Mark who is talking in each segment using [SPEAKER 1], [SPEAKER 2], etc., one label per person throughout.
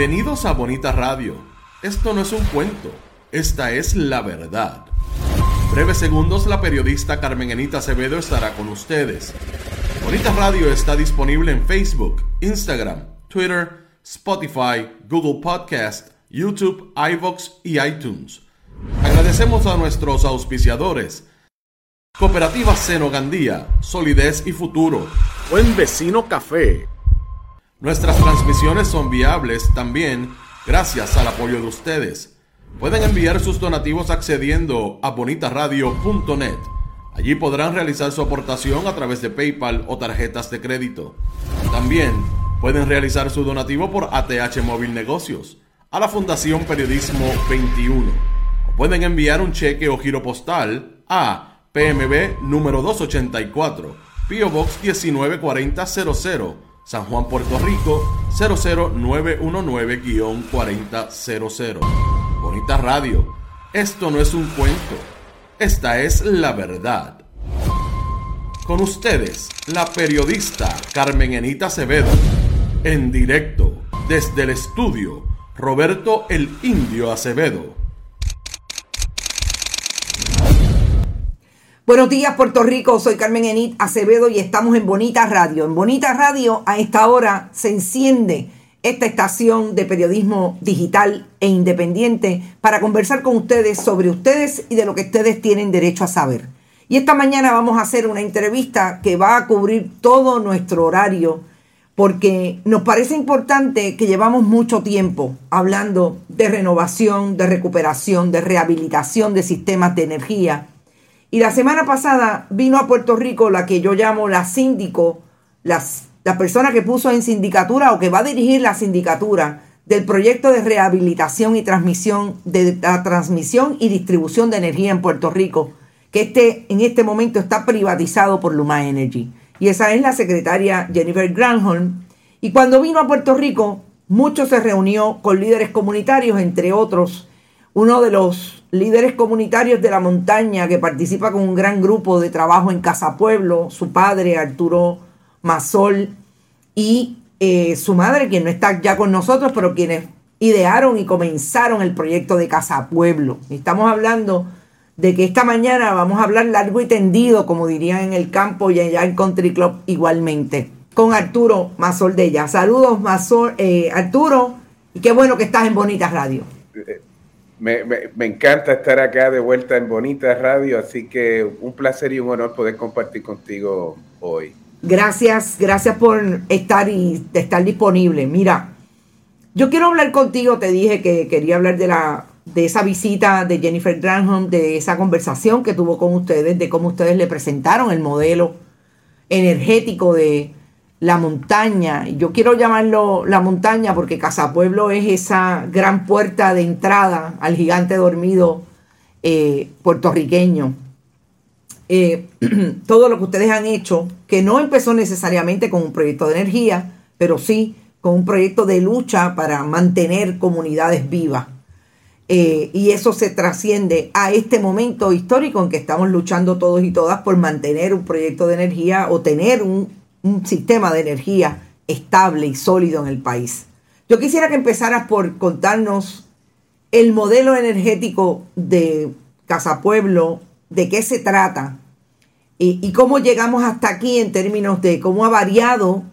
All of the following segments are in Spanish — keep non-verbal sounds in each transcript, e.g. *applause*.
[SPEAKER 1] Bienvenidos a Bonita Radio. Esto no es un cuento, esta es la verdad. Breves segundos, la periodista Carmen Enita Acevedo estará con ustedes. Bonita Radio está disponible en Facebook, Instagram, Twitter, Spotify, Google Podcast, YouTube, iVoox y iTunes. Agradecemos a nuestros auspiciadores. Cooperativa Senogandía, Solidez y Futuro. Buen Vecino Café. Nuestras transmisiones son viables también gracias al apoyo de ustedes. Pueden enviar sus donativos accediendo a bonitaradio.net. Allí podrán realizar su aportación a través de PayPal o tarjetas de crédito. También pueden realizar su donativo por ATH Móvil Negocios a la Fundación Periodismo 21. O pueden enviar un cheque o giro postal a PMB número 284, PO Box 194000 San Juan, Puerto Rico 00919-4000. Bonita Radio, esto no es un cuento, esta es la verdad. Con ustedes, la periodista Carmen Enita Acevedo, en directo desde el estudio Roberto el Indio Acevedo.
[SPEAKER 2] Buenos días Puerto Rico, soy Carmen Enit Acevedo y estamos en Bonita Radio. En Bonita Radio a esta hora se enciende esta estación de periodismo digital e independiente para conversar con ustedes sobre ustedes y de lo que ustedes tienen derecho a saber. Y esta mañana vamos a hacer una entrevista que va a cubrir todo nuestro horario porque nos parece importante que llevamos mucho tiempo hablando de renovación, de recuperación, de rehabilitación de sistemas de energía y la semana pasada vino a Puerto Rico la que yo llamo la síndico, las, la persona que puso en sindicatura o que va a dirigir la sindicatura del proyecto de rehabilitación y transmisión de la transmisión y distribución de energía en Puerto Rico, que este, en este momento está privatizado por Luma Energy. Y esa es la secretaria Jennifer Granholm. Y cuando vino a Puerto Rico, mucho se reunió con líderes comunitarios, entre otros, uno de los líderes comunitarios de la montaña que participa con un gran grupo de trabajo en Casa Pueblo, su padre Arturo Mazol y eh, su madre, quien no está ya con nosotros, pero quienes idearon y comenzaron el proyecto de Casa Pueblo. Estamos hablando de que esta mañana vamos a hablar largo y tendido, como dirían en el campo y allá en Country Club igualmente, con Arturo Mazol de ella. Saludos, Mazol, eh, Arturo, y qué bueno que estás en Bonita Radio.
[SPEAKER 3] Eh, me, encanta estar acá de vuelta en Bonita Radio, así que un placer y un honor poder compartir contigo hoy.
[SPEAKER 2] Gracias, gracias por estar y estar disponible. Mira, yo quiero hablar contigo, te dije que quería hablar de la de esa visita de Jennifer Granholm, de esa conversación que tuvo con ustedes, de cómo ustedes le presentaron el modelo energético de, la montaña. Yo quiero llamarlo la montaña porque Casa Pueblo es esa gran puerta de entrada al gigante dormido eh, puertorriqueño. Eh, *clears throat* todo lo que ustedes han hecho, que no empezó necesariamente con un proyecto de energía, pero sí con un proyecto de lucha para mantener comunidades vivas. Eh, y eso se trasciende a este momento histórico en que estamos luchando todos y todas por mantener un proyecto de energía o tener un, un sistema de energía estable y sólido en el país. Yo quisiera que empezaras por contarnos el modelo energético de Casa Pueblo, de qué se trata y, cómo llegamos hasta aquí en términos de cómo ha variado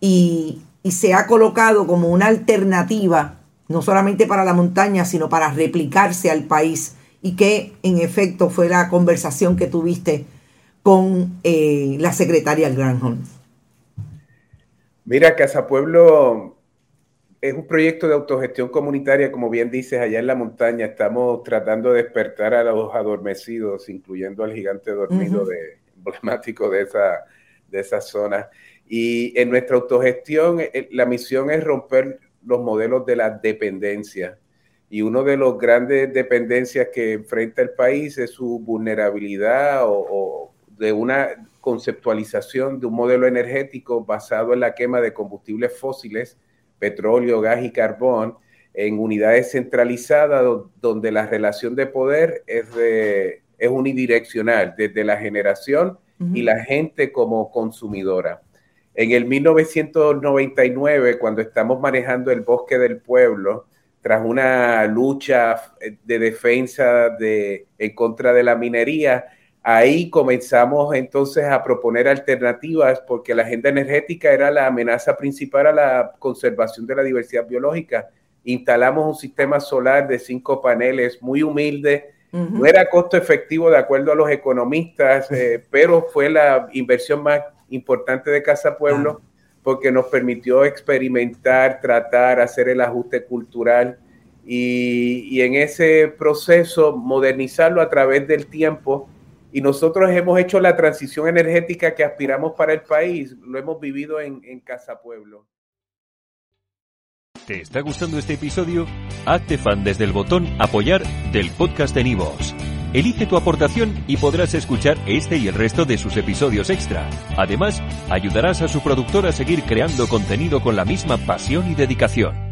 [SPEAKER 2] y, y se ha colocado como una alternativa, no solamente para la montaña, sino para replicarse al país y que en efecto fue la conversación que tuviste con eh, la secretaria Granholm.
[SPEAKER 3] Mira, Casa Pueblo es un proyecto de autogestión comunitaria, como bien dices, allá en la montaña. Estamos tratando de despertar a los adormecidos, incluyendo al gigante dormido de, emblemático de esa, de esa zona. Y en nuestra autogestión, eh, la misión es romper los modelos de la dependencia. Y uno de los grandes dependencias que enfrenta el país es su vulnerabilidad o, o de una conceptualización de un modelo energético basado en la quema de combustibles fósiles, petróleo, gas y carbón, en unidades centralizadas donde la relación de poder es, es unidireccional, desde la generación y la gente como consumidora. En el 1999, cuando estamos manejando el bosque del pueblo, tras una lucha de defensa de, en contra de la minería, ahí comenzamos entonces a proponer alternativas porque la agenda energética era la amenaza principal a la conservación de la diversidad biológica. Instalamos un sistema solar de cinco paneles muy humilde, no era costo efectivo de acuerdo a los economistas, eh, *laughs* pero fue la inversión más importante de Casa Pueblo porque nos permitió experimentar, tratar, hacer el ajuste cultural y, y en ese proceso modernizarlo a través del tiempo y nosotros hemos hecho la transición energética que aspiramos para el país, lo hemos vivido en, Casa Pueblo.
[SPEAKER 4] ¿Te está gustando este episodio? Hazte fan desde el botón apoyar del podcast de Nivos. Elige tu aportación y podrás escuchar este y el resto de sus episodios extra. Además, ayudarás a su productor a seguir creando contenido con la misma pasión y dedicación.